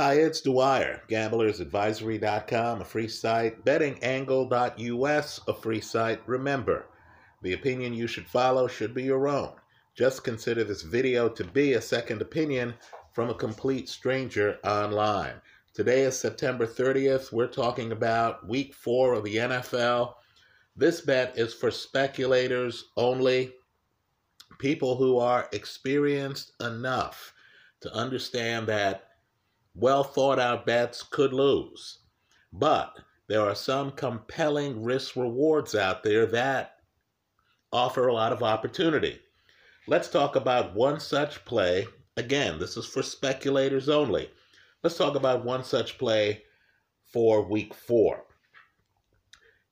Hi, it's Dwyer, gamblersadvisory.com, a free site, bettingangle.us, a free site. Remember, the opinion you should follow should be your own. Just consider this video to be a second opinion from a complete stranger online. Today is September 30th. We're talking about week four of the NFL. This bet is for speculators only, people who are experienced enough to understand that well thought out bets could lose. But there are some compelling risk rewards out there that offer a lot of opportunity. Let's talk about one such play. Again, this is for speculators only. Let's talk about one such play for week four.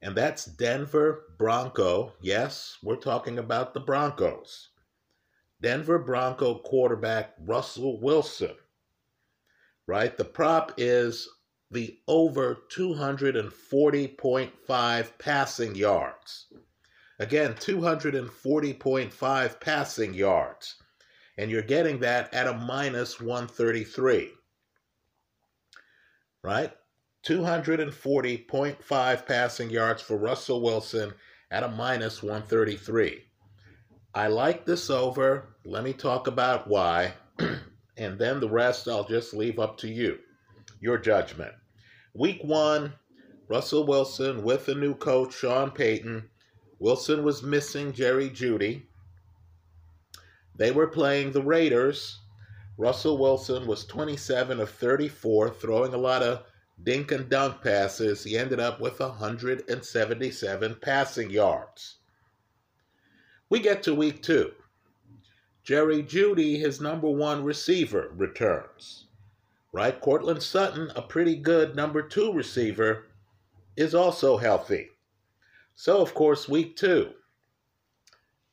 And that's Denver Bronco. Yes, we're talking about the Broncos. Denver Bronco quarterback Russell Wilson right? The prop is the over 240.5 passing yards. Again, 240.5 passing yards. And you're getting that at a minus 133. Right? 240.5 passing yards for Russell Wilson at a minus 133. I like this over. Let me talk about why. and then the rest I'll just leave up to you, your judgment. Week one, Russell Wilson with the new coach, Sean Payton. Wilson was missing Jerry Jeudy. They were playing the Raiders. Russell Wilson was 27 of 34, throwing a lot of dink and dunk passes. He ended up with 177 passing yards. We get to week two. Jerry Jeudy, his number one receiver, returns. Right? Courtland Sutton, a pretty good number two receiver, is also healthy. So, of course, week two,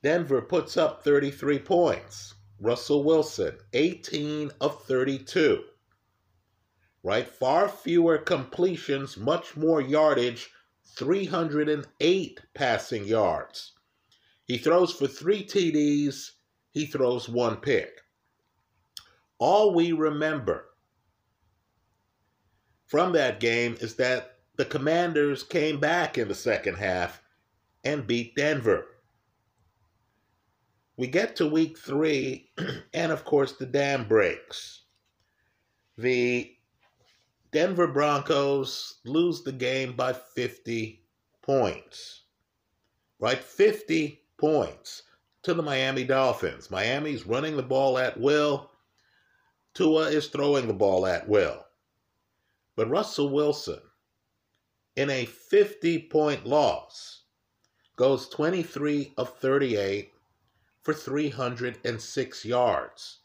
Denver puts up 33 points. Russell Wilson, 18 of 32. Right? Far fewer completions, much more yardage, 308 passing yards. He throws for three TDs he throws one pick. All we remember from that game is that the Commanders came back in the second half and beat Denver. We get to week three, and of course, the dam breaks. The Denver Broncos lose the game by 50 points. Right? 50 points to the Miami Dolphins. Miami's running the ball at will. Tua is throwing the ball at will. But Russell Wilson, in a 50 point loss, goes 23 of 38 for 306 yards.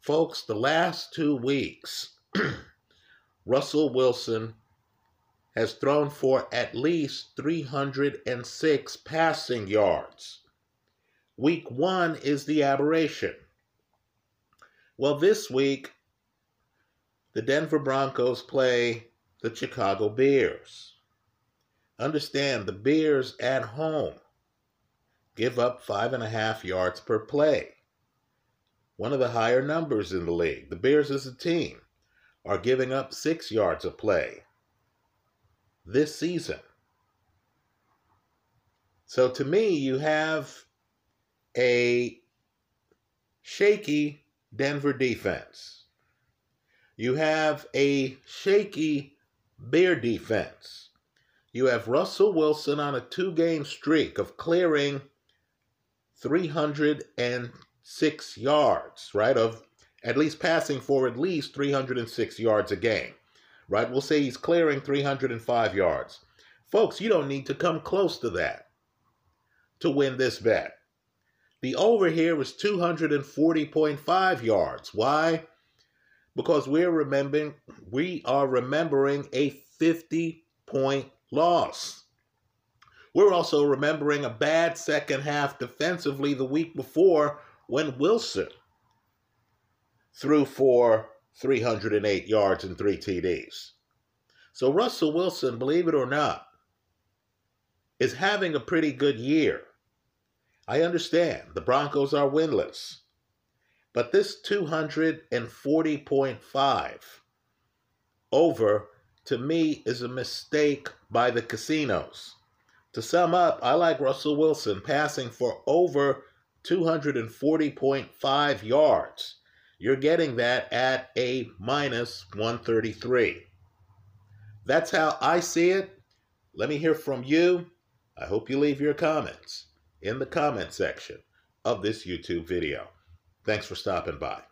Folks, the last two weeks, Russell Wilson has thrown for at least 306 passing yards. Week one is the aberration. Well, this week, the Denver Broncos play the Chicago Bears. Understand the Bears at home give up five and a half yards per play. One of the higher numbers in the league. The Bears as a team are giving up six yards a play this season. So to me, you have a shaky Denver defense. You have a shaky Bear defense. You have Russell Wilson on a two game streak of clearing 306 yards, right? Of at least passing for at least 306 yards a game, right? We'll say he's clearing 305 yards. Folks, you don't need to come close to that to win this bet. The over here was 240.5 yards. Why? Because we're remembering we are remembering a 50 point loss. We're also remembering a bad second half defensively the week before when Wilson threw for 308 yards and three TDs. So Russell Wilson, believe it or not, is having a pretty good year. I understand the Broncos are winless, but this 240.5 over, to me, is a mistake by the casinos. To sum up, I like Russell Wilson passing for over 240.5 yards. You're getting that at a minus 133. That's how I see it. Let me hear from you. I hope you leave your comments in the comment section of this YouTube video. Thanks for stopping by.